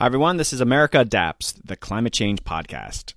Hi, everyone. This is America Adapts, the climate change podcast.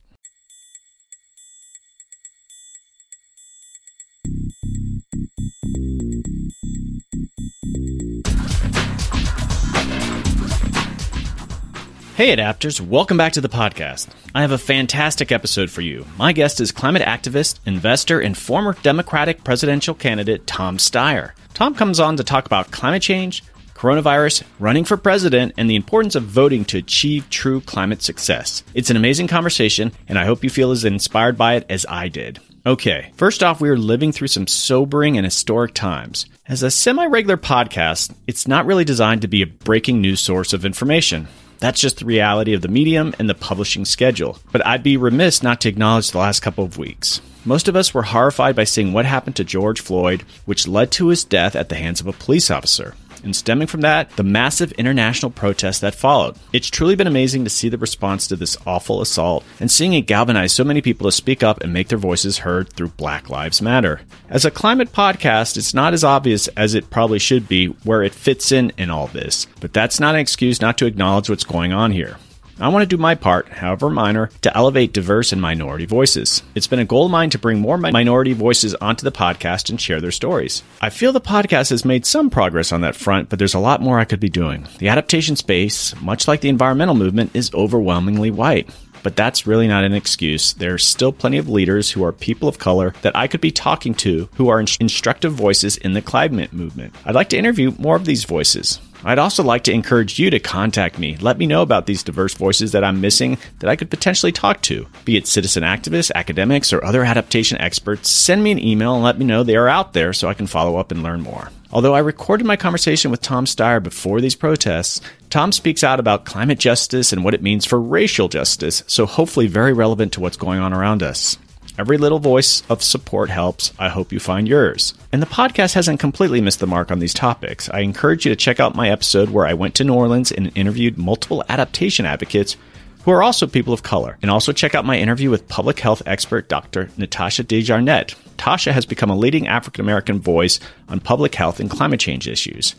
Hey, adapters, welcome back to the podcast. I have a fantastic episode for you. My guest is climate activist, investor, and former Democratic presidential candidate Tom Steyer. Tom comes on to talk about climate change, coronavirus, running for president, and the importance of voting to achieve true climate success. It's an amazing conversation, and I hope you feel as inspired by it as I did. Okay, first off, we are living through some sobering and historic times. As a semi regular podcast, it's not really designed to be a breaking news source of information. That's just the reality of the medium and the publishing schedule. But I'd be remiss not to acknowledge the last couple of weeks. Most of us were horrified by seeing what happened to George Floyd, which led to his death at the hands of a police officer and stemming from that, the massive international protest that followed. It's truly been amazing to see the response to this awful assault and seeing it galvanize so many people to speak up and make their voices heard through Black Lives Matter. As a climate podcast, it's not as obvious as it probably should be where it fits in in all this, but that's not an excuse not to acknowledge what's going on here. I want to do my part, however minor, to elevate diverse and minority voices. It's been a goal of mine to bring more minority voices onto the podcast and share their stories. I feel the podcast has made some progress on that front, but there's a lot more I could be doing. The adaptation space, much like the environmental movement, is overwhelmingly white. But that's really not an excuse. There are still plenty of leaders who are people of color that I could be talking to who are instructive voices in the climate movement. I'd like to interview more of these voices. I'd also like to encourage you to contact me. Let me know about these diverse voices that I'm missing that I could potentially talk to, be it citizen activists, academics, or other adaptation experts. Send me an email and let me know they are out there so I can follow up and learn more. Although I recorded my conversation with Tom Steyer before these protests, Tom speaks out about climate justice and what it means for racial justice, so hopefully very relevant to what's going on around us. Every little voice of support helps. I hope you find yours. And the podcast hasn't completely missed the mark on these topics. I encourage you to check out my episode where I went to New Orleans and interviewed multiple adaptation advocates who are also people of color. And also check out my interview with public health expert Dr. Natasha DeJarnett. Tasha has become a leading African American voice on public health and climate change issues.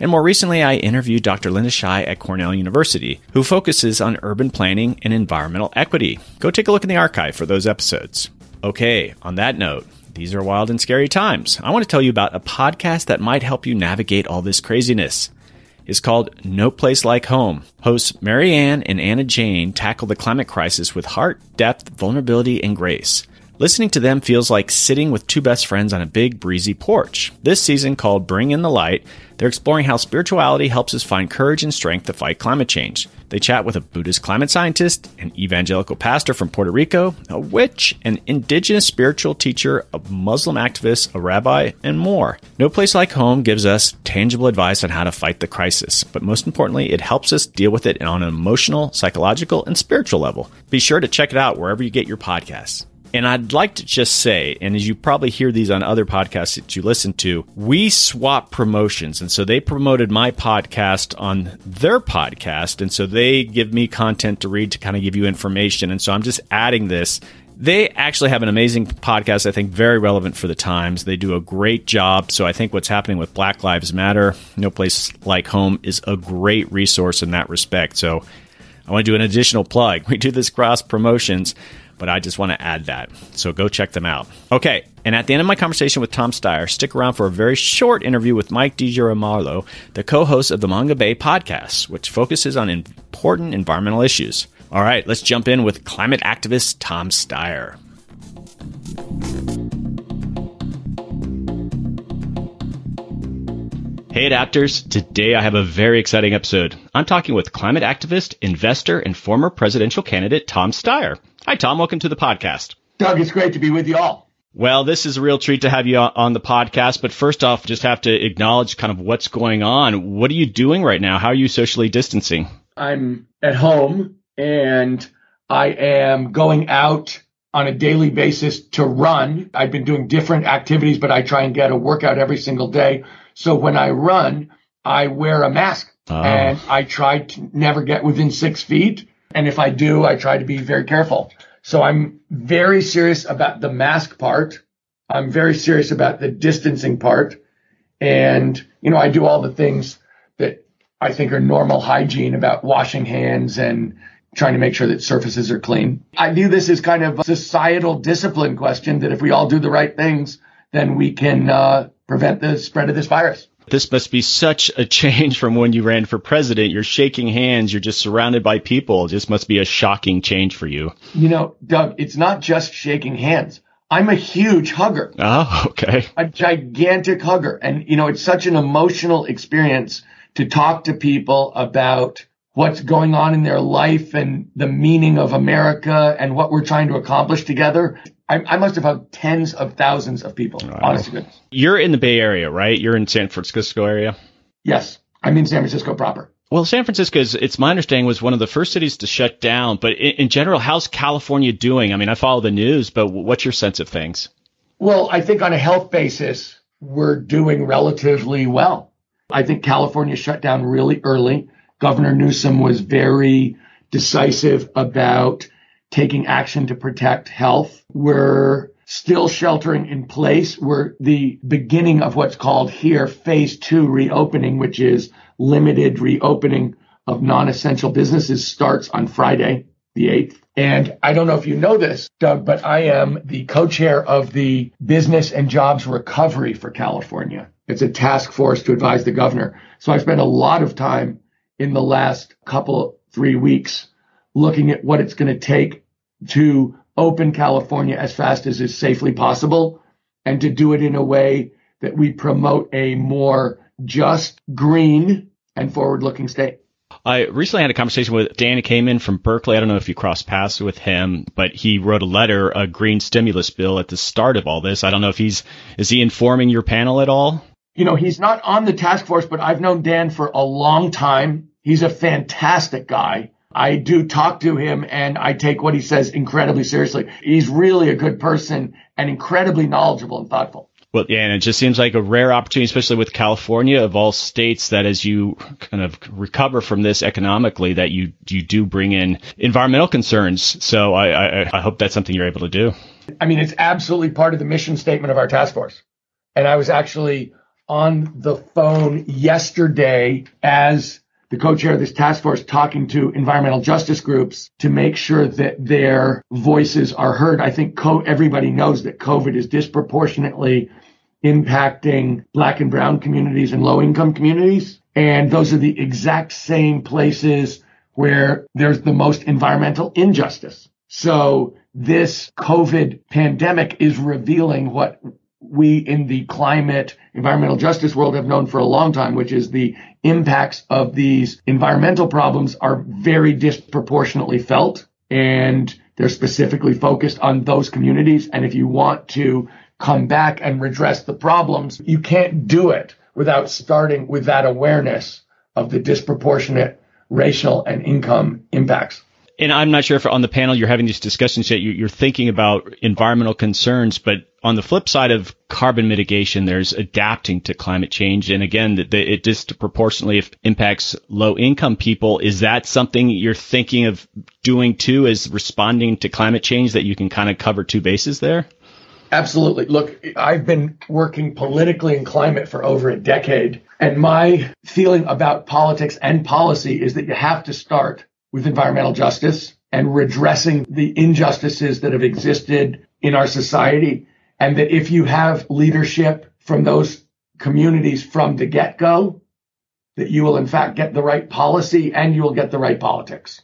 And more recently, I interviewed Dr. Linda Shi at Cornell University, who focuses on urban planning and environmental equity. Go take a look in the archive for those episodes. Okay, on that note, these are wild and scary times. I want to tell you about a podcast that might help you navigate all this craziness. It's called No Place Like Home. Hosts Mary Marianne and Anna Jane tackle the climate crisis with heart, depth, vulnerability, and grace. Listening to them feels like sitting with two best friends on a big, breezy porch. This season, called Bring in the Light, they're exploring how spirituality helps us find courage and strength to fight climate change. They chat with a Buddhist climate scientist, an evangelical pastor from Puerto Rico, a witch, an indigenous spiritual teacher, a Muslim activist, a rabbi, and more. No Place Like Home gives us tangible advice on how to fight the crisis, but most importantly, it helps us deal with it on an emotional, psychological, and spiritual level. Be sure to check it out wherever you get your podcasts. And I'd like to just say, and as you probably hear these on other podcasts that you listen to, we swap promotions. And so they promoted my podcast on their podcast. And so they give me content to read to kind of give you information. And so I'm just adding this. They actually have an amazing podcast, I think, very relevant for the times. They do a great job. So I think what's happening with Black Lives Matter, No Place Like Home, is a great resource in that respect. So I want to do an additional plug. We do this cross promotions but I just want to add that. So go check them out. Okay, and at the end of my conversation with Tom Steyer, stick around for a very short interview with Mike DiGirolamo, the co-host of the Mongabay podcast, which focuses on important environmental issues. All right, let's jump in with climate activist Tom Steyer. Hey adapters, today I have a very exciting episode. I'm talking with climate activist, investor, and former presidential candidate Tom Steyer. Hi Tom, welcome to the podcast. Doug, it's great to be with you all. Well, this is a real treat to have you on the podcast, but first off, just have to acknowledge kind of what's going on. What are you doing right now? How are you socially distancing? I'm at home and I am going out on a daily basis to run. I've been doing different activities, but I try and get a workout every single day so when I run, I wear a mask oh. and I try to never get within six feet. And if I do, I try to be very careful. So I'm very serious about the mask part. I'm very serious about the distancing part. And, you know, I do all the things that I think are normal hygiene about washing hands and trying to make sure that surfaces are clean. I view this as kind of a societal discipline question that if we all do the right things, then we can uh, prevent the spread of this virus. This must be such a change from when you ran for president. You're shaking hands. You're just surrounded by people. This must be a shocking change for you. You know, Doug, it's not just shaking hands. I'm a huge hugger. Oh, okay. A gigantic hugger. And, you know, it's such an emotional experience to talk to people about what's going on in their life and the meaning of America and what we're trying to accomplish together. I, I must have hugged tens of thousands of people, wow. honest goodness. You're in the Bay Area, right? You're in San Francisco area? Yes. I'm in San Francisco proper. Well, San Francisco is, it's my understanding, was one of the first cities to shut down. But in, in general, how's California doing? I mean, I follow the news, but what's your sense of things? Well, I think on a health basis, we're doing relatively well. I think California shut down really early. Governor Newsom was very decisive about taking action to protect health. We're still sheltering in place. We're the beginning of what's called here phase two reopening, which is limited reopening of non-essential businesses starts on Friday, the 8th. And I don't know if you know this, Doug, but I am the co-chair of the Business and Jobs Recovery for California. It's a task force to advise the governor. So I spent a lot of time in the last couple, three weeks looking at what it's going to take to open California as fast as is safely possible and to do it in a way that we promote a more just, green, and forward looking state. I recently had a conversation with Danny Kammen from Berkeley. I don't know if you crossed paths with him, but he wrote a letter, a green stimulus bill at the start of all this. I don't know if he's, is he informing your panel at all? You know, he's not on the task force, but I've known Dan for a long time. He's a fantastic guy. I do talk to him and I take what he says incredibly seriously. He's really a good person and incredibly knowledgeable and thoughtful. Well, yeah, and it just seems like a rare opportunity, especially with California of all states, that as you kind of recover from this economically, that you you do bring in environmental concerns. So I, I, I hope that's something you're able to do. I mean, it's absolutely part of the mission statement of our task force. And I was actually on the phone yesterday as the co-chair of this task force talking to environmental justice groups to make sure that their voices are heard. I think co- everybody knows that COVID is disproportionately impacting black and brown communities and low income communities. And those are the exact same places where there's the most environmental injustice. So this COVID pandemic is revealing what we in the climate environmental justice world have known for a long time, which is the impacts of these environmental problems are very disproportionately felt and they're specifically focused on those communities. And if you want to come back and redress the problems, you can't do it without starting with that awareness of the disproportionate racial and income impacts and I'm not sure if on the panel you're having these discussions yet, you're thinking about environmental concerns, but on the flip side of carbon mitigation, there's adapting to climate change. And again, it disproportionately impacts low income people. Is that something you're thinking of doing too, as responding to climate change that you can kind of cover two bases there? Absolutely. Look, I've been working politically in climate for over a decade. And my feeling about politics and policy is that you have to start with environmental justice and redressing the injustices that have existed in our society. And that if you have leadership from those communities from the get go, that you will in fact get the right policy and you will get the right politics.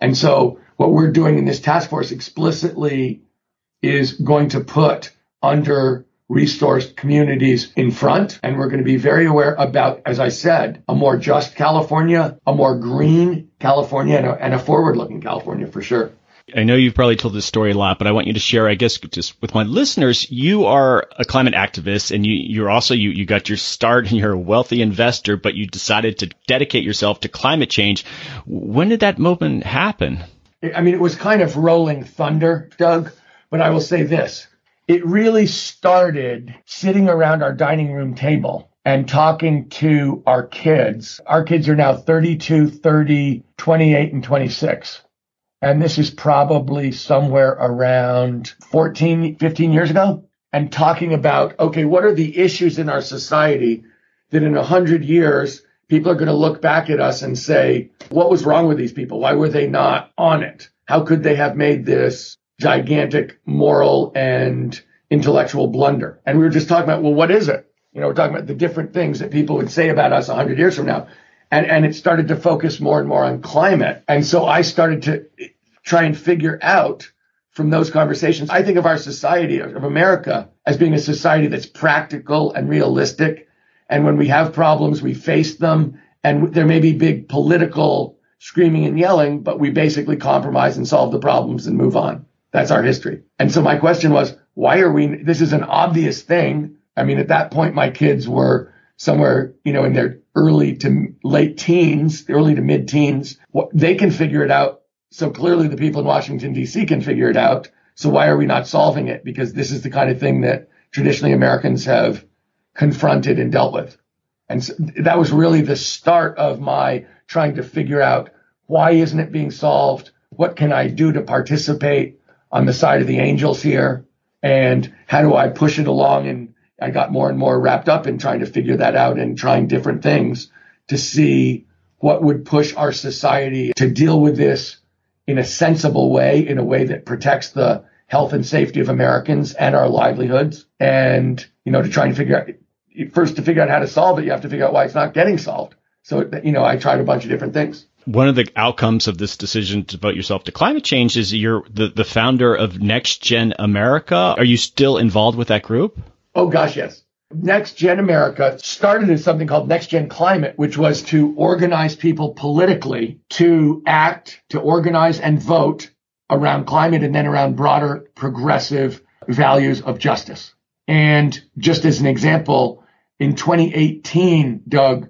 And so what we're doing in this task force explicitly is going to put under resourced communities in front. And we're going to be very aware about, as I said, a more just California, a more green California, and a, and a forward looking California for sure. I know you've probably told this story a lot, but I want you to share, I guess, just with my listeners. You are a climate activist and you, you're also, you, you got your start and you're a wealthy investor, but you decided to dedicate yourself to climate change. When did that moment happen? I mean, it was kind of rolling thunder, Doug, but I will say this it really started sitting around our dining room table and talking to our kids. Our kids are now 32, 30, 28, and 26. And this is probably somewhere around 14, 15 years ago. And talking about, okay, what are the issues in our society that in a hundred years people are going to look back at us and say, what was wrong with these people? Why were they not on it? How could they have made this gigantic moral and intellectual blunder? And we were just talking about, well, what is it? You know, we're talking about the different things that people would say about us 100 years from now. And, and it started to focus more and more on climate. And so I started to try and figure out from those conversations. I think of our society of America as being a society that's practical and realistic. And when we have problems, we face them. And there may be big political screaming and yelling, but we basically compromise and solve the problems and move on. That's our history. And so my question was, why are we, this is an obvious thing. I mean, at that point, my kids were somewhere, you know, in their early to late teens, early to mid teens. They can figure it out so clearly the people in Washington, D.C. can figure it out. So why are we not solving it? Because this is the kind of thing that traditionally Americans have confronted and dealt with. And so that was really the start of my trying to figure out why isn't it being solved? What can I do to participate on the side of the angels here? And how do I push it along? And I got more and more wrapped up in trying to figure that out and trying different things to see what would push our society to deal with this in a sensible way, in a way that protects the health and safety of Americans and our livelihoods. And, you know, to try and figure out, first to figure out how to solve it, you have to figure out why it's not getting solved. So, you know, I tried a bunch of different things. One of the outcomes of this decision to devote yourself to climate change is you're the, the founder of Next Gen America. Are you still involved with that group? Oh, gosh, yes. Next Gen America started as something called Next Gen Climate, which was to organize people politically to act, to organize and vote around climate and then around broader progressive values of justice. And just as an example, in 2018, Doug,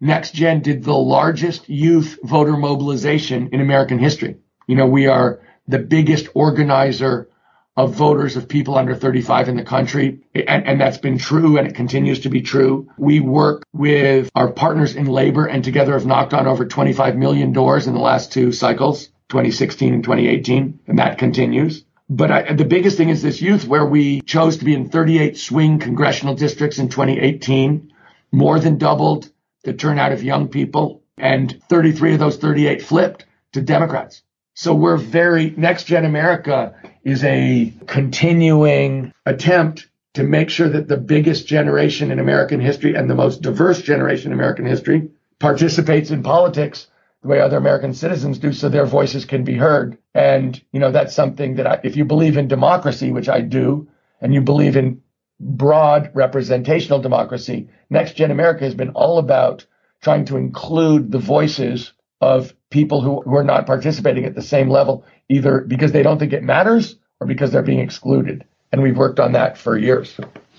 Next Gen did the largest youth voter mobilization in American history. You know, we are the biggest organizer of voters of people under 35 in the country. And, and, that's been true and it continues to be true. We work with our partners in labor and together have knocked on over 25 million doors in the last two cycles, 2016 and 2018. And that continues. But I, the biggest thing is this youth where we chose to be in 38 swing congressional districts in 2018, more than doubled the turnout of young people and 33 of those 38 flipped to Democrats. So we're very, Next Gen America is a continuing attempt to make sure that the biggest generation in American history and the most diverse generation in American history participates in politics the way other American citizens do so their voices can be heard. And, you know, that's something that I, if you believe in democracy, which I do, and you believe in broad representational democracy, Next Gen America has been all about trying to include the voices of people who, who are not participating at the same level, either because they don't think it matters or because they're being excluded. And we've worked on that for years.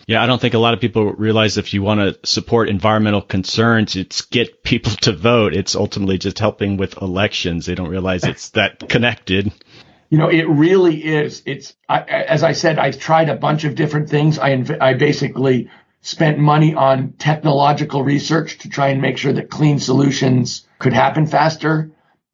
Yeah, I don't think a lot of people realize if you want to support environmental concerns, it's get people to vote. It's ultimately just helping with elections. They don't realize it's that connected. You know, it really is. It's I, as I said, I've tried a bunch of different things. I inv- I basically spent money on technological research to try and make sure that clean solutions could happen faster.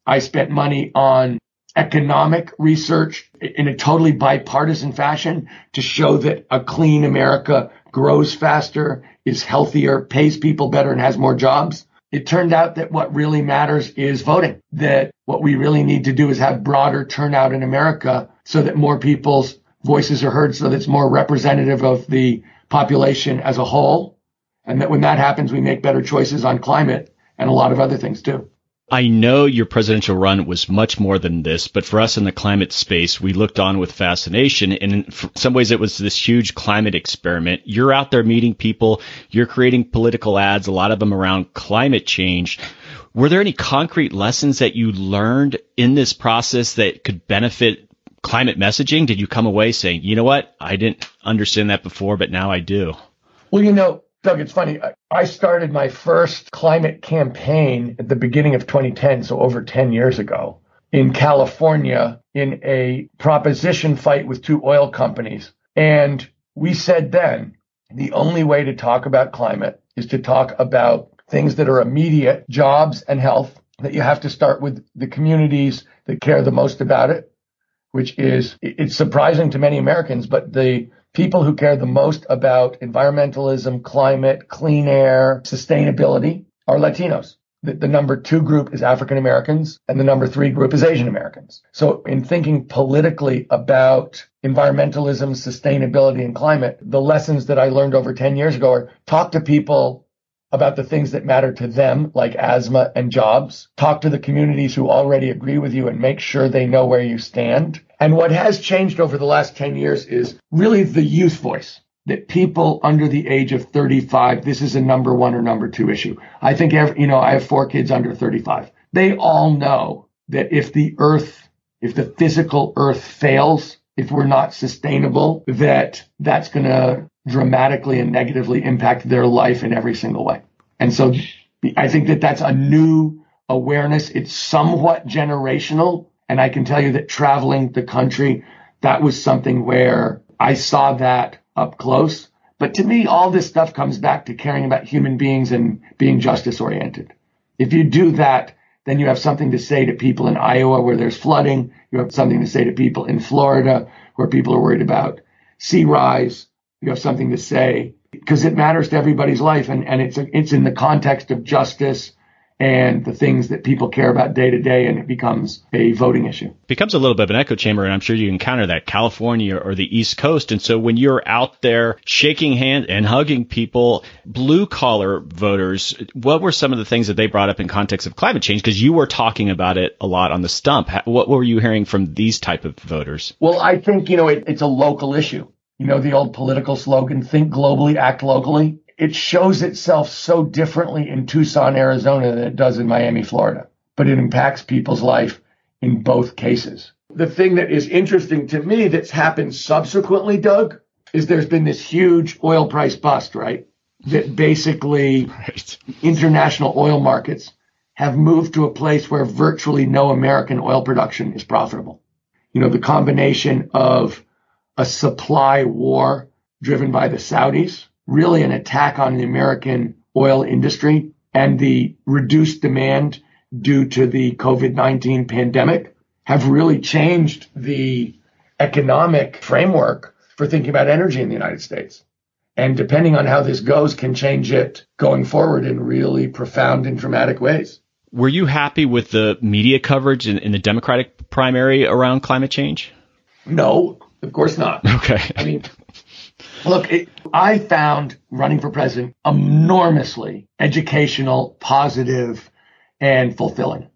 I spent money on economic research in a totally bipartisan fashion to show that a clean America grows faster, is healthier, pays people better, and has more jobs. It turned out that what really matters is voting, that what we really need to do is have broader turnout in America so that more people's voices are heard, so that it's more representative of the population as a whole. And that when that happens, we make better choices on climate and a lot of other things too. I know your presidential run was much more than this, but for us in the climate space, we looked on with fascination. And in some ways, it was this huge climate experiment. You're out there meeting people, you're creating political ads, a lot of them around climate change. Were there any concrete lessons that you learned in this process that could benefit climate messaging? Did you come away saying, you know what? I didn't understand that before, but now I do? Well, you know, Doug, it's funny. I started my first climate campaign at the beginning of 2010, so over 10 years ago, in California in a proposition fight with two oil companies. And we said then the only way to talk about climate is to talk about things that are immediate, jobs and health, that you have to start with the communities that care the most about it, which is, it's surprising to many Americans, but the people who care the most about environmentalism, climate, clean air, sustainability. are Latinos. The, the number two group is African Americans and the number three group is Asian Americans. So in thinking politically about environmentalism, sustainability and climate, the lessons that I learned over 10 years ago are talk to people about the things that matter to them, like asthma and jobs. Talk to the communities who already agree with you and make sure they know where you stand. And what has changed over the last 10 years is really the youth voice that people under the age of 35, this is a number one or number two issue. I think, every, you know, I have four kids under 35. They all know that if the earth, if the physical earth fails, if we're not sustainable, that that's going to dramatically and negatively impact their life in every single way. And so I think that that's a new awareness. It's somewhat generational. And I can tell you that traveling the country, that was something where I saw that up close. But to me, all this stuff comes back to caring about human beings and being justice oriented. If you do that, then you have something to say to people in Iowa where there's flooding. You have something to say to people in Florida where people are worried about sea rise. You have something to say because it matters to everybody's life and, and it's, it's in the context of justice and the things that people care about day to day, and it becomes a voting issue. becomes a little bit of an echo chamber, and I'm sure you encounter that California or the East Coast. And so when you're out there shaking hands and hugging people, blue collar voters, what were some of the things that they brought up in context of climate change? Because you were talking about it a lot on the stump. What were you hearing from these type of voters? Well, I think you know it, it's a local issue. You know the old political slogan: "Think globally, act locally." It shows itself so differently in Tucson, Arizona than it does in Miami, Florida, but it impacts people's life in both cases. The thing that is interesting to me that's happened subsequently, Doug, is there's been this huge oil price bust, right? That basically right. international oil markets have moved to a place where virtually no American oil production is profitable. You know, the combination of a supply war driven by the Saudis really an attack on the American oil industry and the reduced demand due to the COVID-19 pandemic have really changed the economic framework for thinking about energy in the United States. And depending on how this goes, can change it going forward in really profound and dramatic ways. Were you happy with the media coverage in, in the Democratic primary around climate change? No, of course not. Okay. I mean, Look, it, I found running for president enormously educational, positive, and fulfilling.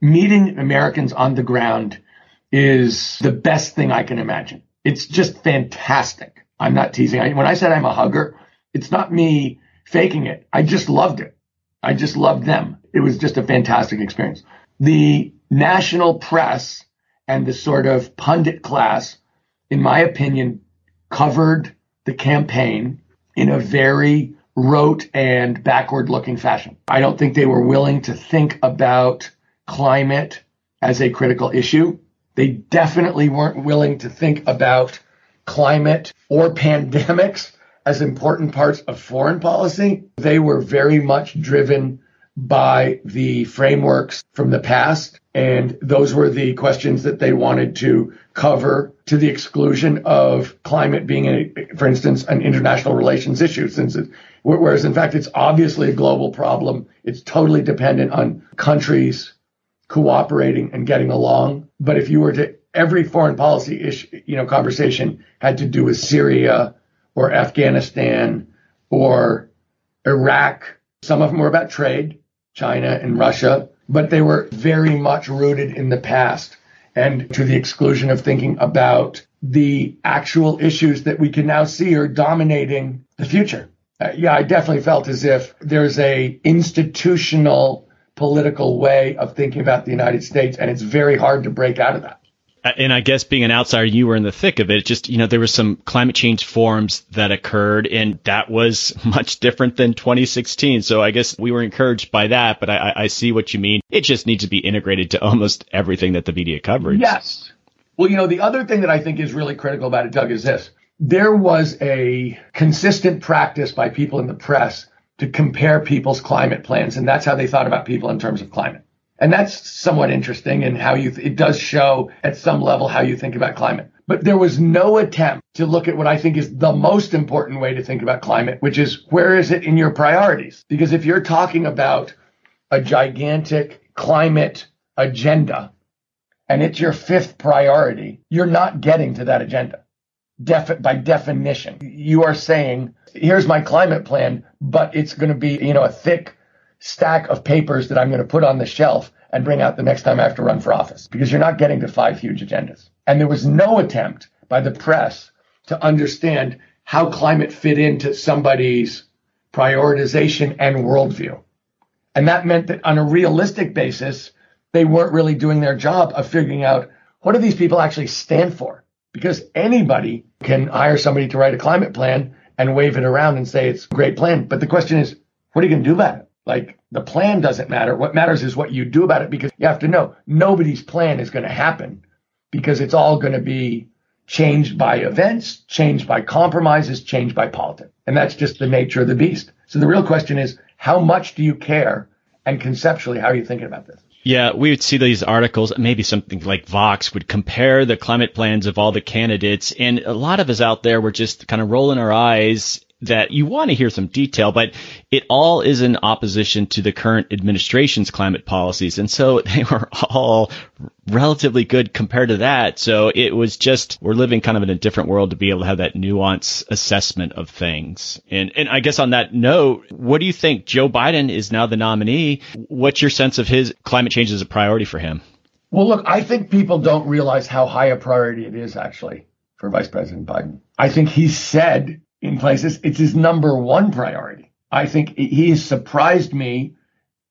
Meeting Americans on the ground is the best thing I can imagine. It's just fantastic. I'm not teasing. I, when I said I'm a hugger, it's not me faking it. I just loved it. I just loved them. It was just a fantastic experience. The national press and the sort of pundit class, in my opinion, covered the campaign in a very rote and backward looking fashion. I don't think they were willing to think about climate as a critical issue. They definitely weren't willing to think about climate or pandemics as important parts of foreign policy. They were very much driven by the frameworks from the past. And those were the questions that they wanted to cover to the exclusion of climate being, a, for instance, an international relations issue, since it, whereas in fact, it's obviously a global problem. It's totally dependent on countries cooperating and getting along. But if you were to, every foreign policy issue, you know, conversation had to do with Syria or Afghanistan or Iraq. Some of them were about trade. China and Russia, but they were very much rooted in the past and to the exclusion of thinking about the actual issues that we can now see are dominating the future. Uh, yeah, I definitely felt as if there's a institutional political way of thinking about the United States and it's very hard to break out of that and I guess being an outsider, you were in the thick of it. Just, you know, there were some climate change forums that occurred and that was much different than 2016. So I guess we were encouraged by that, but I, I see what you mean. It just needs to be integrated to almost everything that the media covers. Yes. Well, you know, the other thing that I think is really critical about it, Doug, is this. There was a consistent practice by people in the press to compare people's climate plans. And that's how they thought about people in terms of climate. And that's somewhat interesting and how you, th- it does show at some level how you think about climate. But there was no attempt to look at what I think is the most important way to think about climate, which is where is it in your priorities? Because if you're talking about a gigantic climate agenda and it's your fifth priority, you're not getting to that agenda. Defi- by definition, you are saying, here's my climate plan, but it's going to be, you know, a thick stack of papers that I'm going to put on the shelf and bring out the next time I have to run for office because you're not getting to five huge agendas. And there was no attempt by the press to understand how climate fit into somebody's prioritization and worldview. And that meant that on a realistic basis, they weren't really doing their job of figuring out what do these people actually stand for? Because anybody can hire somebody to write a climate plan and wave it around and say it's a great plan. But the question is, what are you going to do about it? Like the plan doesn't matter. What matters is what you do about it because you have to know nobody's plan is going to happen because it's all going to be changed by events, changed by compromises, changed by politics. And that's just the nature of the beast. So the real question is, how much do you care? And conceptually, how are you thinking about this? Yeah, we would see these articles, maybe something like Vox would compare the climate plans of all the candidates. And a lot of us out there were just kind of rolling our eyes that you want to hear some detail, but it all is in opposition to the current administration's climate policies. And so they were all relatively good compared to that. So it was just, we're living kind of in a different world to be able to have that nuance assessment of things. And, and I guess on that note, what do you think? Joe Biden is now the nominee. What's your sense of his climate change as a priority for him? Well, look, I think people don't realize how high a priority it is actually for Vice President Biden. I think he said in places. It's his number one priority. I think he has surprised me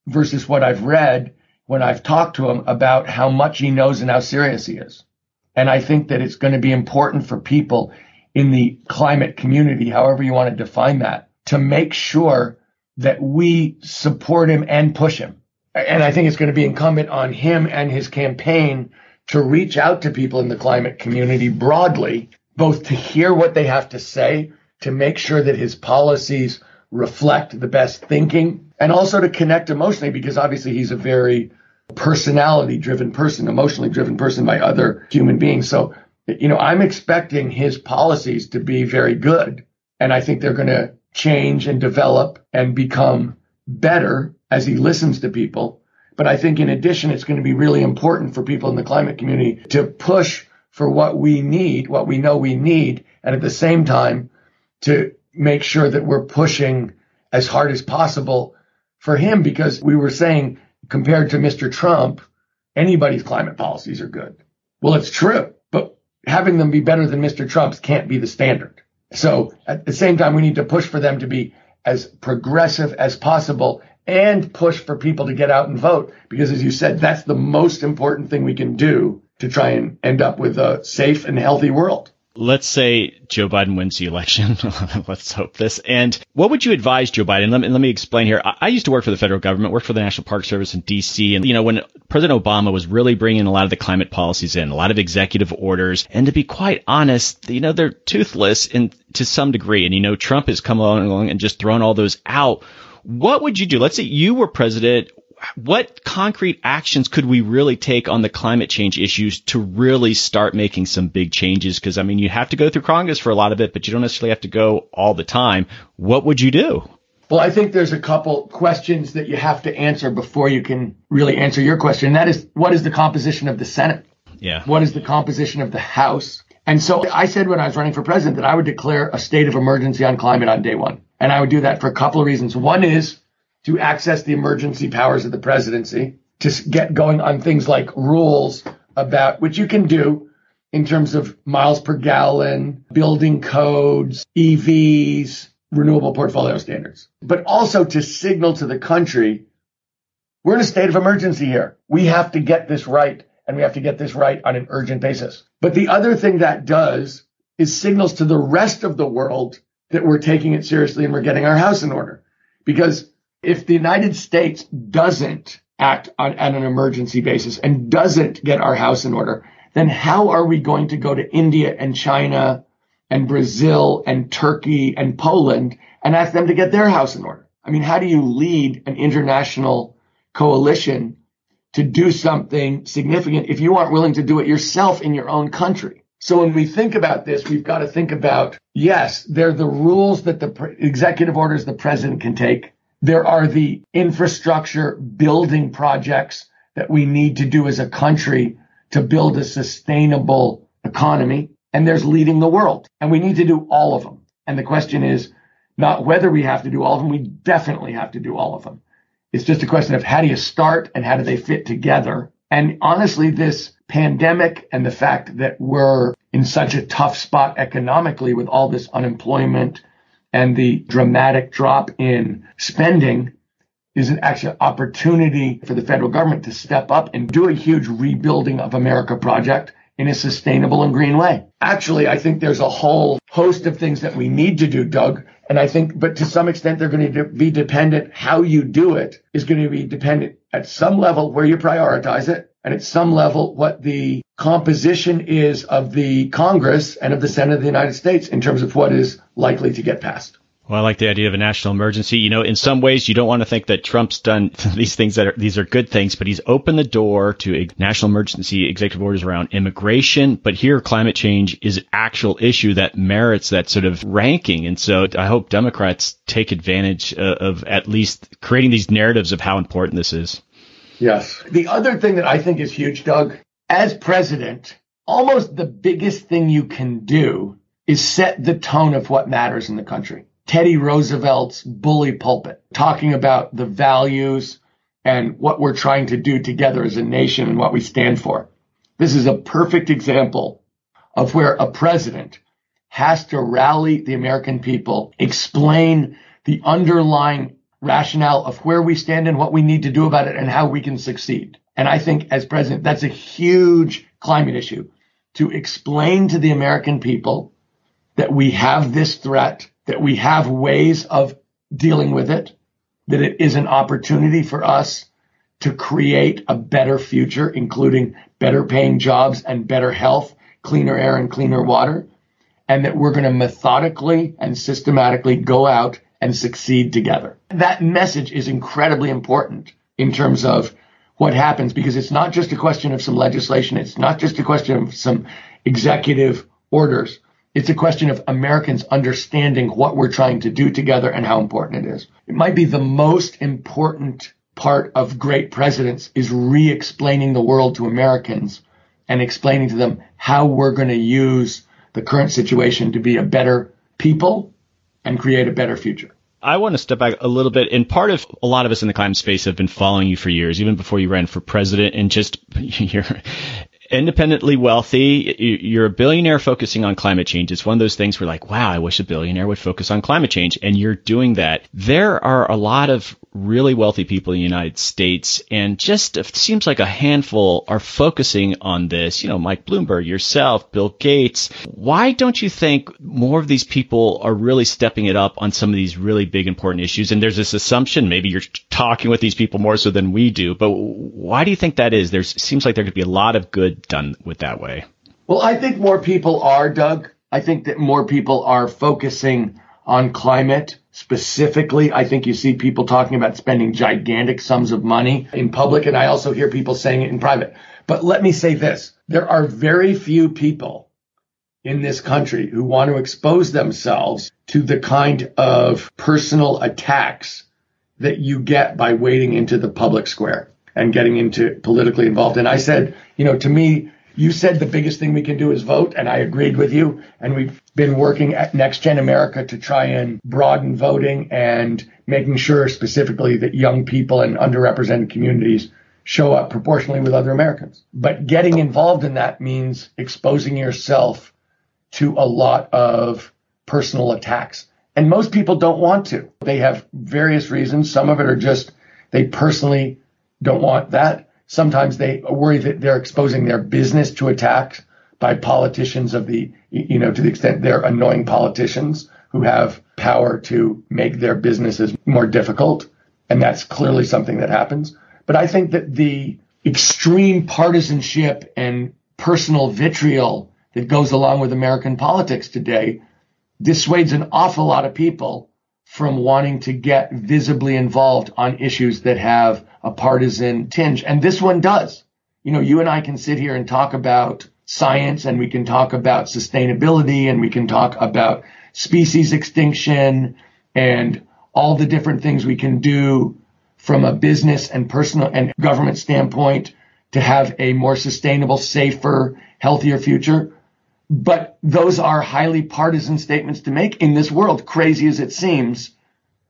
versus what I've read when I've talked to him about how much he knows and how serious he is. And I think that it's going to be important for people in the climate community, however you want to define that, to make sure that we support him and push him. And I think it's going to be incumbent on him and his campaign to reach out to people in the climate community broadly, both to hear what they have to say to make sure that his policies reflect the best thinking and also to connect emotionally because obviously he's a very personality driven person, emotionally driven person by other human beings. So, you know, I'm expecting his policies to be very good. And I think they're going to change and develop and become better as he listens to people. But I think in addition, it's going to be really important for people in the climate community to push for what we need, what we know we need. And at the same time, to make sure that we're pushing as hard as possible for him because we were saying compared to Mr. Trump, anybody's climate policies are good. Well, it's true, but having them be better than Mr. Trump's can't be the standard. So at the same time, we need to push for them to be as progressive as possible and push for people to get out and vote because as you said, that's the most important thing we can do to try and end up with a safe and healthy world let's say Joe Biden wins the election. let's hope this. And what would you advise Joe Biden? Let me, let me explain here. I, I, used to work for the federal government, worked for the National Park Service in DC. And, you know, when President Obama was really bringing a lot of the climate policies in, a lot of executive orders, and to be quite honest, you know, they're toothless in, to some degree. And, you know, Trump has come along and just thrown all those out. What would you do? Let's say you were president what concrete actions could we really take on the climate change issues to really start making some big changes? Because I mean, you have to go through Congress for a lot of it, but you don't necessarily have to go all the time. What would you do? Well, I think there's a couple questions that you have to answer before you can really answer your question. And that is, what is the composition of the Senate? Yeah. What is the composition of the House? And so I said when I was running for president that I would declare a state of emergency on climate on day one. And I would do that for a couple of reasons. One is to access the emergency powers of the presidency to get going on things like rules about which you can do in terms of miles per gallon, building codes, EVs, renewable portfolio standards, but also to signal to the country, we're in a state of emergency here. We have to get this right and we have to get this right on an urgent basis. But the other thing that does is signals to the rest of the world that we're taking it seriously and we're getting our house in order because if the United States doesn't act on, on an emergency basis and doesn't get our house in order, then how are we going to go to India and China and Brazil and Turkey and Poland and ask them to get their house in order? I mean, how do you lead an international coalition to do something significant if you aren't willing to do it yourself in your own country? So when we think about this, we've got to think about, yes, they're the rules that the pre- executive orders the president can take. There are the infrastructure building projects that we need to do as a country to build a sustainable economy. And there's leading the world. And we need to do all of them. And the question is not whether we have to do all of them. We definitely have to do all of them. It's just a question of how do you start and how do they fit together? And honestly, this pandemic and the fact that we're in such a tough spot economically with all this unemployment and the dramatic drop in spending is an actual opportunity for the federal government to step up and do a huge rebuilding of America project in a sustainable and green way. Actually, I think there's a whole host of things that we need to do, Doug. And I think, but to some extent, they're going to be dependent. How you do it is going to be dependent at some level where you prioritize it and at some level what the composition is of the Congress and of the Senate of the United States in terms of what is likely to get passed. Well, I like the idea of a national emergency. You know, in some ways, you don't want to think that Trump's done these things that are, these are good things, but he's opened the door to a national emergency executive orders around immigration. But here, climate change is an actual issue that merits that sort of ranking. And so I hope Democrats take advantage of, of at least creating these narratives of how important this is. Yes. The other thing that I think is huge, Doug, as president, almost the biggest thing you can do is set the tone of what matters in the country. Teddy Roosevelt's bully pulpit, talking about the values and what we're trying to do together as a nation and what we stand for. This is a perfect example of where a president has to rally the American people, explain the underlying rationale of where we stand and what we need to do about it and how we can succeed. And I think as president, that's a huge climate issue to explain to the American people that we have this threat that we have ways of dealing with it, that it is an opportunity for us to create a better future, including better paying jobs and better health, cleaner air and cleaner water, and that we're going to methodically and systematically go out and succeed together. That message is incredibly important in terms of what happens because it's not just a question of some legislation. It's not just a question of some executive orders. It's a question of Americans understanding what we're trying to do together and how important it is. It might be the most important part of great presidents is re-explaining the world to Americans and explaining to them how we're going to use the current situation to be a better people and create a better future. I want to step back a little bit. And part of a lot of us in the climate space have been following you for years, even before you ran for president and just you're independently wealthy. You're a billionaire focusing on climate change. It's one of those things where like, wow, I wish a billionaire would focus on climate change. And you're doing that. There are a lot of really wealthy people in the United States and just seems like a handful are focusing on this. You know, Mike Bloomberg, yourself, Bill Gates. Why don't you think more of these people are really stepping it up on some of these really big important issues? And there's this assumption, maybe you're talking with these people more so than we do, but why do you think that is? There seems like there could be a lot of good done with that way. Well, I think more people are, Doug. I think that more people are focusing on climate specifically. I think you see people talking about spending gigantic sums of money in public, and I also hear people saying it in private. But let me say this. There are very few people in this country who want to expose themselves to the kind of personal attacks that you get by wading into the public square and getting into politically involved. And I said, you know, to me, you said the biggest thing we can do is vote, and I agreed with you. And we've been working at Next Gen America to try and broaden voting and making sure specifically that young people and underrepresented communities show up proportionally with other Americans. But getting involved in that means exposing yourself to a lot of personal attacks. And most people don't want to. They have various reasons. Some of it are just they personally don't want that. Sometimes they worry that they're exposing their business to attacks by politicians of the, you know, to the extent they're annoying politicians who have power to make their businesses more difficult. And that's clearly something that happens. But I think that the extreme partisanship and personal vitriol that goes along with American politics today dissuades an awful lot of people from wanting to get visibly involved on issues that have a partisan tinge. And this one does. You know, you and I can sit here and talk about science and we can talk about sustainability and we can talk about species extinction and all the different things we can do from a business and personal and government standpoint to have a more sustainable, safer, healthier future. But those are highly partisan statements to make in this world, crazy as it seems.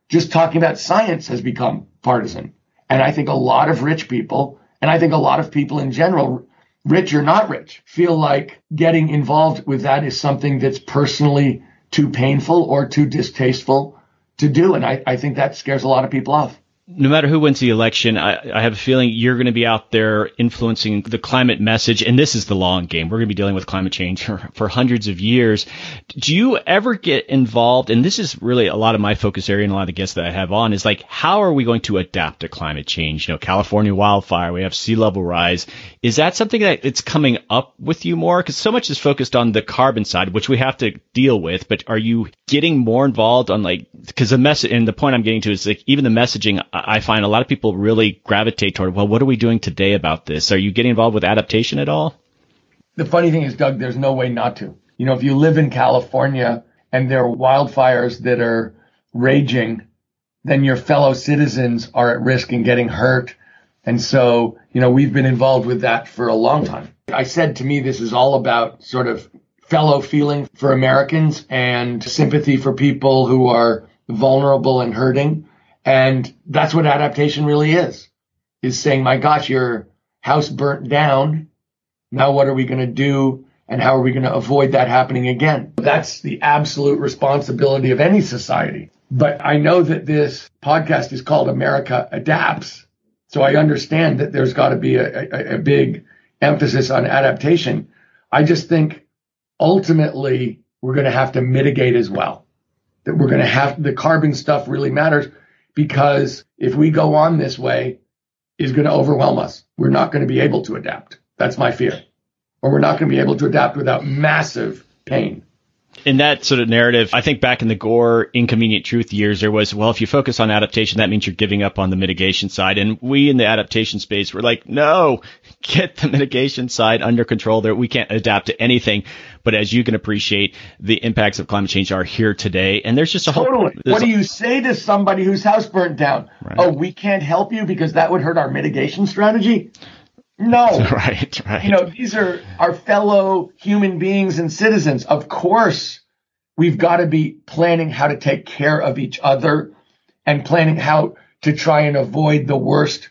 Just talking about science has become partisan. And I think a lot of rich people, and I think a lot of people in general, rich or not rich, feel like getting involved with that is something that's personally too painful or too distasteful to do. And I, I think that scares a lot of people off no matter who wins the election, I, I, have a feeling you're going to be out there influencing the climate message. And this is the long game. We're going to be dealing with climate change for, for, hundreds of years. Do you ever get involved? And this is really a lot of my focus area and a lot of the guests that I have on is like, how are we going to adapt to climate change? You know, California wildfire, we have sea level rise. Is that something that it's coming up with you more? Because so much is focused on the carbon side, which we have to deal with. But are you getting more involved on like, because the message, and the point I'm getting to is like, even the messaging, I find a lot of people really gravitate toward, well, what are we doing today about this? Are you getting involved with adaptation at all? The funny thing is, Doug, there's no way not to. You know, if you live in California and there are wildfires that are raging, then your fellow citizens are at risk in getting hurt. And so, you know, we've been involved with that for a long time. I said to me, this is all about sort of fellow feeling for Americans and sympathy for people who are vulnerable and hurting. And that's what adaptation really is, is saying, my gosh, your house burnt down. Now what are we going to do? And how are we going to avoid that happening again? That's the absolute responsibility of any society. But I know that this podcast is called America Adapts. So I understand that there's got to be a, a, a big emphasis on adaptation. I just think ultimately we're going to have to mitigate as well. That we're going to have the carbon stuff really matters because if we go on this way, is going to overwhelm us. We're not going to be able to adapt. That's my fear. Or we're not going to be able to adapt without massive pain in that sort of narrative, I think back in the Gore inconvenient truth years, there was, well, if you focus on adaptation, that means you're giving up on the mitigation side. And we in the adaptation space were like, no, get the mitigation side under control there. We can't adapt to anything. But as you can appreciate, the impacts of climate change are here today. And there's just a totally. whole. What do you say to somebody whose house burnt down? Right. Oh, we can't help you because that would hurt our mitigation strategy? No. Right, right. You know, these are our fellow human beings and citizens. Of course, we've got to be planning how to take care of each other and planning how to try and avoid the worst,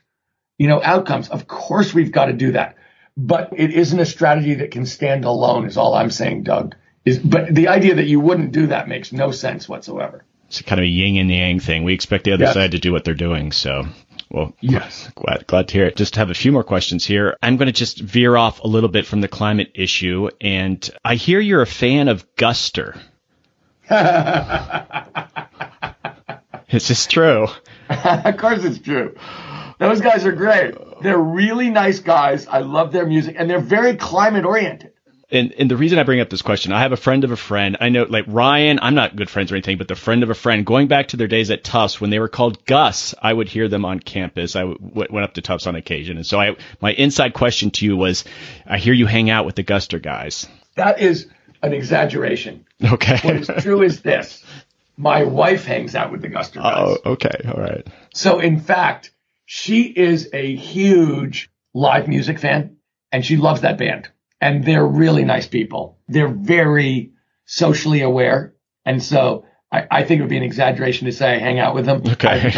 you know, outcomes. Of course, we've got to do that. But it isn't a strategy that can stand alone is all I'm saying, Doug. Is, but the idea that you wouldn't do that makes no sense whatsoever. It's kind of a yin and yang thing. We expect the other yes. side to do what they're doing. So well, yes. Glad, glad to hear it. Just have a few more questions here. I'm going to just veer off a little bit from the climate issue. And I hear you're a fan of Guster. Is this true? of course it's true. Those guys are great. They're really nice guys. I love their music and they're very climate oriented and and the reason I bring up this question, I have a friend of a friend. I know like Ryan, I'm not good friends or anything, but the friend of a friend, going back to their days at Tufts when they were called Gus, I would hear them on campus. I w- went up to Tufts on occasion, and so I my inside question to you was, I hear you hang out with the Guster guys. That is an exaggeration. Okay. what is true is this: my wife hangs out with the Guster guys. Oh, okay, all right. So in fact, she is a huge live music fan, and she loves that band and they're really nice people. They're very socially aware. And so I, I think it would be an exaggeration to say I hang out with them. Okay.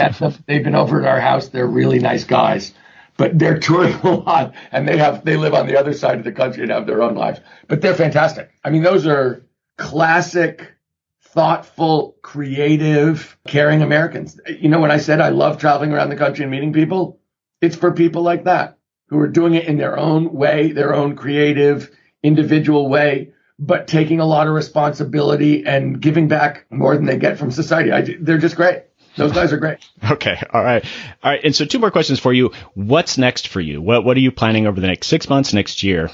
They've been over at our house. They're really nice guys, but they're touring a lot and they have, they live on the other side of the country and have their own lives, but they're fantastic. I mean, those are classic, thoughtful, creative, caring Americans. You know, when I said I love traveling around the country and meeting people, it's for people like that who are doing it in their own way, their own creative, individual way, but taking a lot of responsibility and giving back more than they get from society. I, they're just great. Those guys are great. Okay. All right. All right. And so two more questions for you. What's next for you? What, what are you planning over the next six months, next year?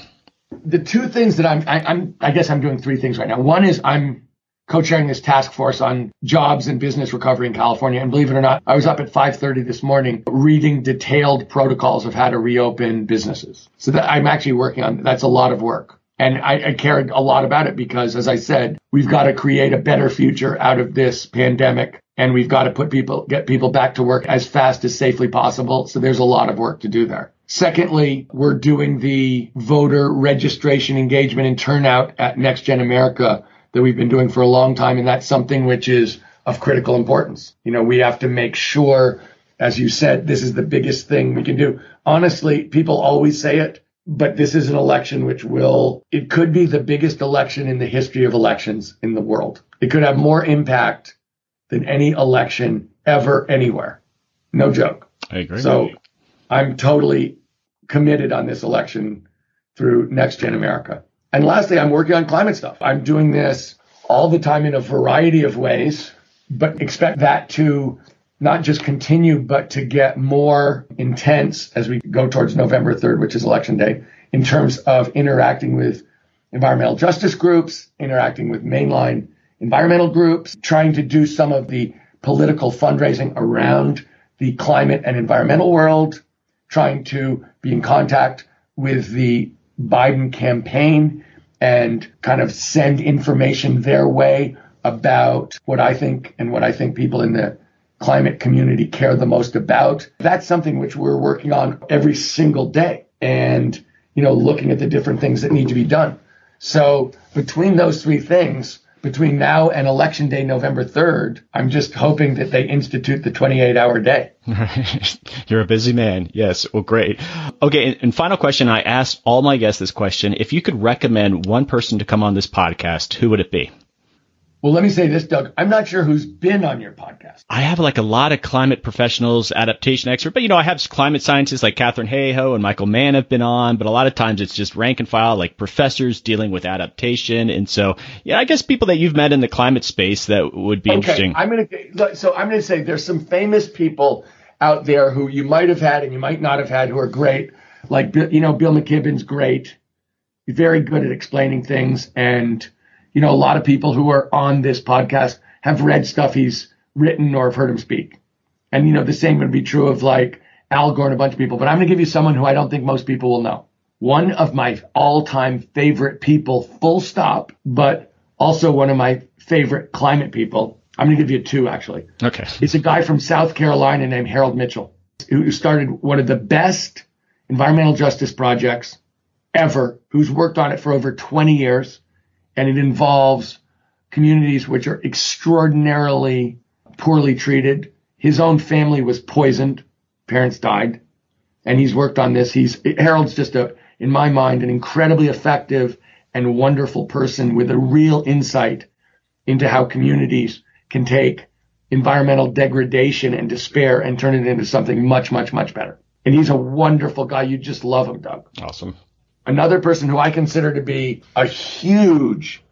The two things that I'm, I, I'm, I guess I'm doing three things right now. One is I'm co-chairing this task force on jobs and business recovery in California. And believe it or not, I was up at 5:30 this morning reading detailed protocols of how to reopen businesses. So that I'm actually working on that's a lot of work. And I, I cared a lot about it because, as I said, we've got to create a better future out of this pandemic and we've got to put people, get people back to work as fast as safely possible. So there's a lot of work to do there. Secondly, we're doing the voter registration engagement and turnout at Next Gen America that we've been doing for a long time. And that's something which is of critical importance. You know, we have to make sure, as you said, this is the biggest thing we can do. Honestly, people always say it, but this is an election which will, it could be the biggest election in the history of elections in the world. It could have more impact than any election ever anywhere. No joke. I agree. So I'm totally committed on this election through Next Gen America. And lastly, I'm working on climate stuff. I'm doing this all the time in a variety of ways, but expect that to not just continue, but to get more intense as we go towards November 3rd, which is election day, in terms of interacting with environmental justice groups, interacting with mainline environmental groups, trying to do some of the political fundraising around the climate and environmental world, trying to be in contact with the Biden campaign and kind of send information their way about what I think and what I think people in the climate community care the most about. That's something which we're working on every single day and, you know, looking at the different things that need to be done. So between those three things, between now and election day, November 3rd, I'm just hoping that they institute the 28 hour day. You're a busy man. Yes. Well, great. Okay. And, final question. I asked all my guests this question. If you could recommend one person to come on this podcast, who would it be? Well, let me say this, Doug. I'm not sure who's been on your podcast. I have like a lot of climate professionals, adaptation experts, but you know, I have climate scientists like Katharine Hayhoe and Michael Mann have been on, but a lot of times it's just rank and file, like professors dealing with adaptation. And so, yeah, I guess people that you've met in the climate space that would be okay, interesting. I'm going to, so I'm going to say there's some famous people out there who you might have had and you might not have had who are great. Like, you know, Bill McKibben's great. He's very good at explaining things and, you know, a lot of people who are on this podcast have read stuff he's written or have heard him speak. And, you know, the same would be true of like Al Gore and a bunch of people. But I'm going to give you someone who I don't think most people will know. One of my all time favorite people, full stop, but also one of my favorite climate people. I'm going to give you two actually. Okay. It's a guy from South Carolina named Harold Mitchell who started one of the best environmental justice projects ever, who's worked on it for over 20 years and it involves communities which are extraordinarily poorly treated. His own family was poisoned. Parents died. And he's worked on this. He's, Harold's just a, in my mind, an incredibly effective and wonderful person with a real insight into how communities can take environmental degradation and despair and turn it into something much, much, much better. And he's a wonderful guy. You just love him, Doug. Awesome. Another person who I consider to be a huge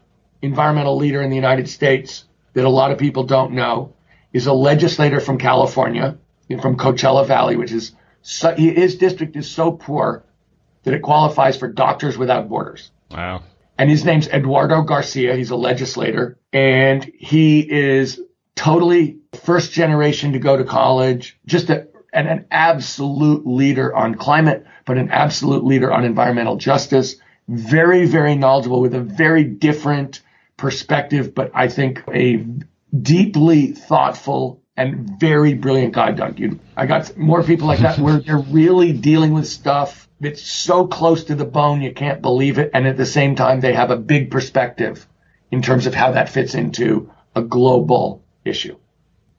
environmental leader in the United States that a lot of people don't know is a legislator from California, from Coachella Valley, which is so, his district is so poor that it qualifies for Doctors Without Borders. Wow. And his name's Eduardo Garcia. He's a legislator and he is totally first generation to go to college, just a, and an absolute leader on climate, but an absolute leader on environmental justice. Very, very knowledgeable with a very different perspective, but I think a deeply thoughtful and very brilliant guy, Doug. You, I got more people like that where they're really dealing with stuff that's so close to the bone you can't believe it. And at the same time, they have a big perspective in terms of how that fits into a global issue.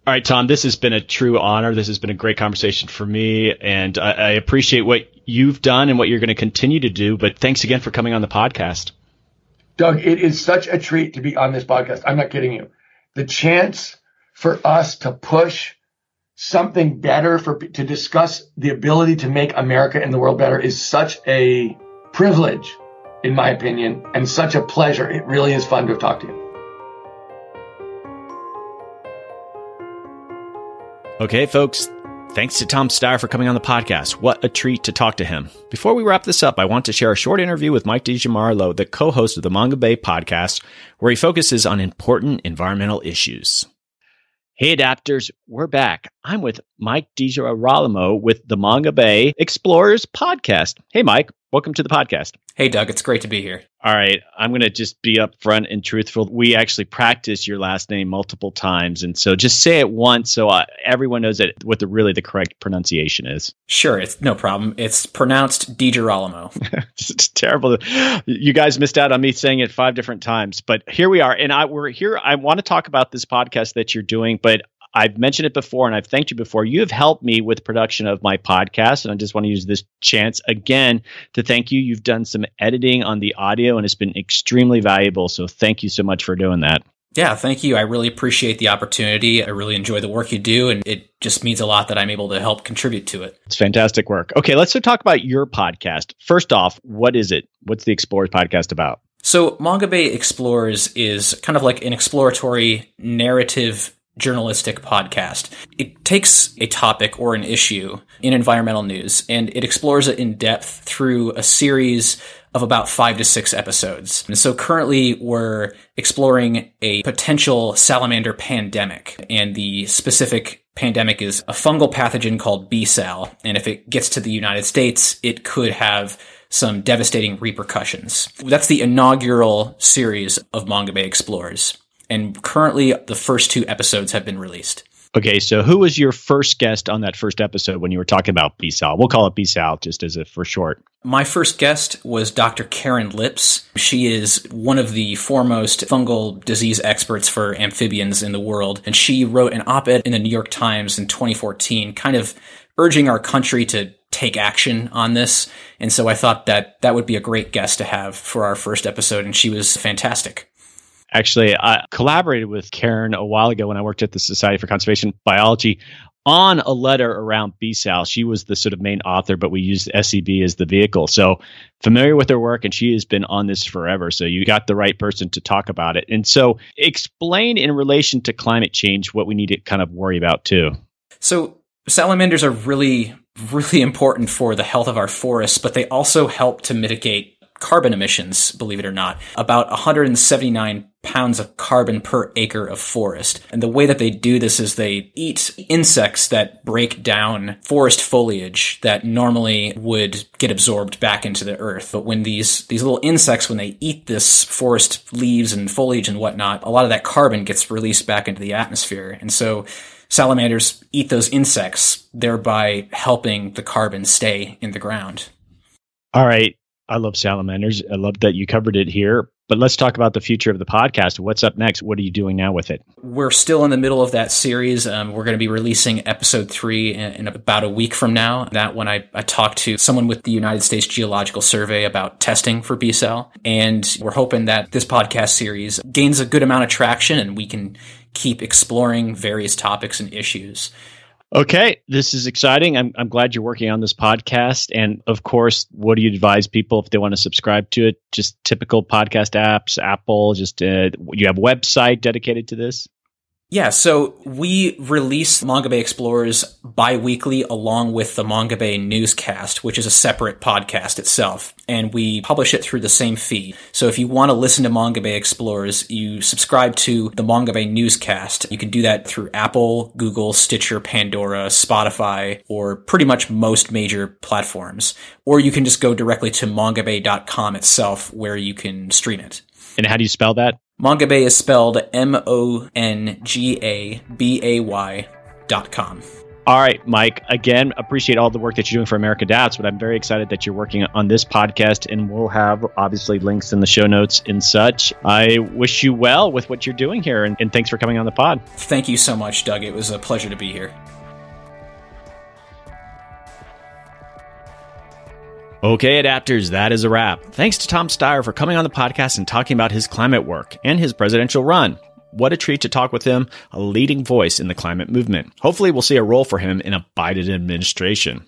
All right, Tom, this has been a true honor. This has been a great conversation for me, and I, I appreciate what you've done and what you're going to continue to do. But thanks again for coming on the podcast. Doug, it is such a treat to be on this podcast. I'm not kidding you. The chance for us to push something better for to discuss the ability to make America and the world better is such a privilege, in my opinion, and such a pleasure. It really is fun to talk to you. Okay, folks. Thanks to Tom Steyer for coming on the podcast. What a treat to talk to him. Before we wrap this up, I want to share a short interview with Mike DiGirolamo, the co-host of the Mongabay podcast, where he focuses on important environmental issues. Hey adapters, we're back. I'm with Mike DiGirolamo with the Mongabay Explorers podcast. Hey Mike, welcome to the podcast. Hey, Doug, it's great to be here. All right. I'm going to just be upfront and truthful. We actually practice your last name multiple times. And so just say it once so uh, everyone knows that what the really the correct pronunciation is. Sure. It's no problem. It's pronounced DiGirolamo. it's terrible. You guys missed out on me saying it five different times, but here we are. And I, we're here. I want to talk about this podcast that you're doing, but I've mentioned it before and I've thanked you before. You have helped me with production of my podcast. And I just want to use this chance again to thank you. You've done some editing on the audio and it's been extremely valuable. So thank you so much for doing that. Yeah, thank you. I really appreciate the opportunity. I really enjoy the work you do, and it just means a lot that I'm able to help contribute to it. It's fantastic work. Okay, let's talk about your podcast. First off, what is it? What's the Explorers podcast about? So, Mongabay Explorers is kind of like an exploratory narrative journalistic podcast. It takes a topic or an issue in environmental news and it explores it in depth through a series of about five to six episodes. And so currently we're exploring a potential salamander pandemic and the specific pandemic is a fungal pathogen called B-Sal. And if it gets to the United States, it could have some devastating repercussions. That's the inaugural series of Mongabay Explorers and currently the first two episodes have been released. Okay, so who was your first guest on that first episode when you were talking about B-Sal? We'll call it B-Sal just as a for short. My first guest was Dr. Karen Lips. She is one of the foremost fungal disease experts for amphibians in the world, and she wrote an op-ed in the New York Times in 2014, kind of urging our country to take action on this. And so I thought that that would be a great guest to have for our first episode, and she was fantastic. Actually, I collaborated with Karen a while ago when I worked at the Society for Conservation Biology on a letter around B-Sal. She was the sort of main author, but we used SCB as the vehicle. So familiar with her work, and she has been on this forever. So you got the right person to talk about it. And so explain in relation to climate change what we need to kind of worry about too. So salamanders are really, really important for the health of our forests, but they also help to mitigate carbon emissions, believe it or not, about 179 pounds of carbon per acre of forest. And the way that they do this is they eat insects that break down forest foliage that normally would get absorbed back into the earth. But when these, these little insects, when they eat this forest leaves and foliage and whatnot, a lot of that carbon gets released back into the atmosphere. And so salamanders eat those insects, thereby helping the carbon stay in the ground. All right. I love salamanders. I love that you covered it here. But let's talk about the future of the podcast. What's up next? What are you doing now with it? We're still in the middle of that series. Um, we're going to be releasing episode three in, in, about a week from now. That one, I, I talked to someone with the United States Geological Survey about testing for B-Sal. And we're hoping that this podcast series gains a good amount of traction and we can keep exploring various topics and issues. Okay, this is exciting. I'm, I'm glad you're working on this podcast. And of course, what do you advise people if they want to subscribe to it? Just typical podcast apps, Apple, just uh, you have a website dedicated to this? Yeah, so we release Mongabay Explorers bi-weekly along with the Mongabay Newscast, which is a separate podcast itself. And we publish it through the same feed. So if you want to listen to Mongabay Explorers, you subscribe to the Mongabay Newscast. You can do that through Apple, Google, Stitcher, Pandora, Spotify, or pretty much most major platforms. Or you can just go directly to mongabay.com itself where you can stream it. And how do you spell that? Mongabay is spelled M O N G A B A Y dot com. All right, Mike. Again, appreciate all the work that you're doing for America Adapts, but I'm very excited that you're working on this podcast, and we'll have obviously links in the show notes and such. I wish you well with what you're doing here, and, and thanks for coming on the pod. Thank you so much, Doug. It was a pleasure to be here. Okay, adapters, that is a wrap. Thanks to Tom Steyer for coming on the podcast and talking about his climate work and his presidential run. What a treat to talk with him, a leading voice in the climate movement. Hopefully, we'll see a role for him in a Biden administration.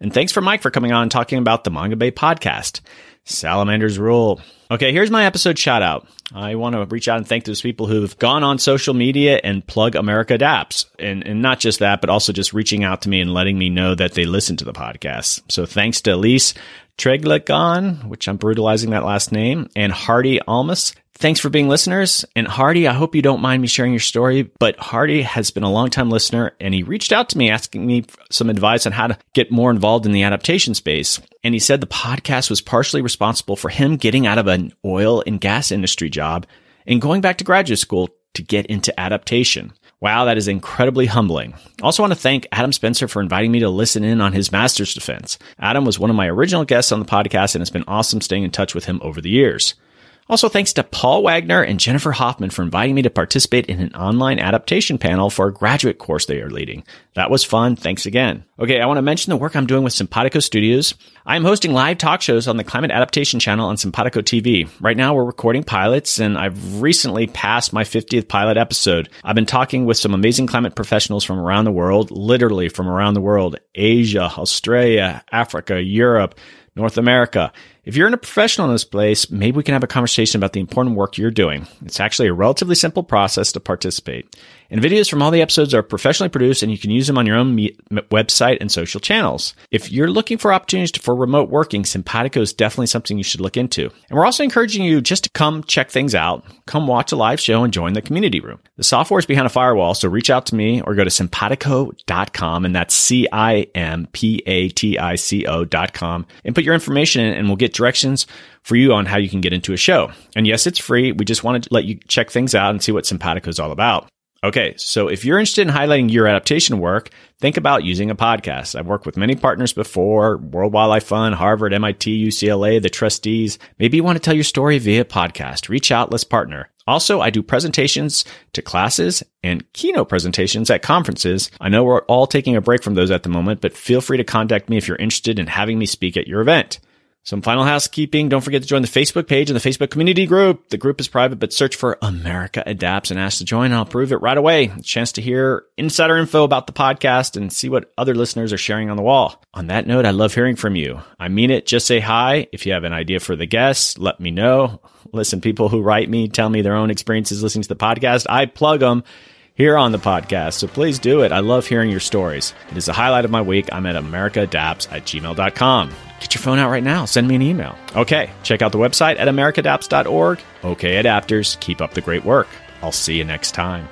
And thanks for Mike for coming on and talking about the Mongabay podcast. Salamanders rule. Okay, here's my episode shout out. I want to reach out and thank those people who've gone on social media and plug America Adapts. And, and not just that, but also just reaching out to me and letting me know that they listen to the podcast. So thanks to Elise Treglagon, which I'm brutalizing that last name, and Hardy Almas. Thanks for being listeners. And Hardy, I hope you don't mind me sharing your story, but Hardy has been a long-time listener and he reached out to me asking me some advice on how to get more involved in the adaptation space. And he said the podcast was partially responsible for him getting out of an oil and gas industry job and going back to graduate school to get into adaptation. Wow, that is incredibly humbling. Also want to thank Adam Spencer for inviting me to listen in on his master's defense. Adam was one of my original guests on the podcast and it's been awesome staying in touch with him over the years. Also, thanks to Paul Wagner and Jennifer Hoffman for inviting me to participate in an online adaptation panel for a graduate course they are leading. That was fun. Thanks again. Okay, I want to mention the work I'm doing with Cimpatico Studios. I'm hosting live talk shows on the Climate Adaptation channel on Cimpatico TV. Right now, we're recording pilots, and I've recently passed my 50th pilot episode. I've been talking with some amazing climate professionals from around the world, literally from around the world Asia, Australia, Africa, Europe, North America. If you're in a professional in this place, maybe we can have a conversation about the important work you're doing. It's actually a relatively simple process to participate. And videos from all the episodes are professionally produced and you can use them on your own me- website and social channels. If you're looking for opportunities for remote working, Cimpatico is definitely something you should look into. And we're also encouraging you just to come check things out, come watch a live show and join the community room. The software is behind a firewall, so reach out to me or go to cimpatico.com and that's C-I-M-P-A-T-I-C-O.com and put your information in and we'll get directions for you on how you can get into a show. And yes, it's free. We just wanted to let you check things out and see what Cimpatico is all about. Okay, so if you're interested in highlighting your adaptation work, think about using a podcast. I've worked with many partners before World Wildlife Fund, Harvard, MIT, UCLA, the trustees. Maybe you want to tell your story via podcast. Reach out, let's partner. Also, I do presentations to classes and keynote presentations at conferences. I know we're all taking a break from those at the moment, but feel free to contact me if you're interested in having me speak at your event. Some final housekeeping. Don't forget to join the Facebook page and the Facebook community group. The group is private, but search for America Adapts and ask to join. I'll approve it right away. A chance to hear insider info about the podcast and see what other listeners are sharing on the wall. On that note, I love hearing from you. I mean it. Just say hi. If you have an idea for the guests, let me know. Listen, people who write me tell me their own experiences listening to the podcast. I plug them here on the podcast. So please do it. I love hearing your stories. It is the highlight of my week. I'm at americaadapts at gmail.com. Get your phone out right now. Send me an email. Okay, check out the website at americaadapts.org. Okay, adapters, keep up the great work. I'll see you next time.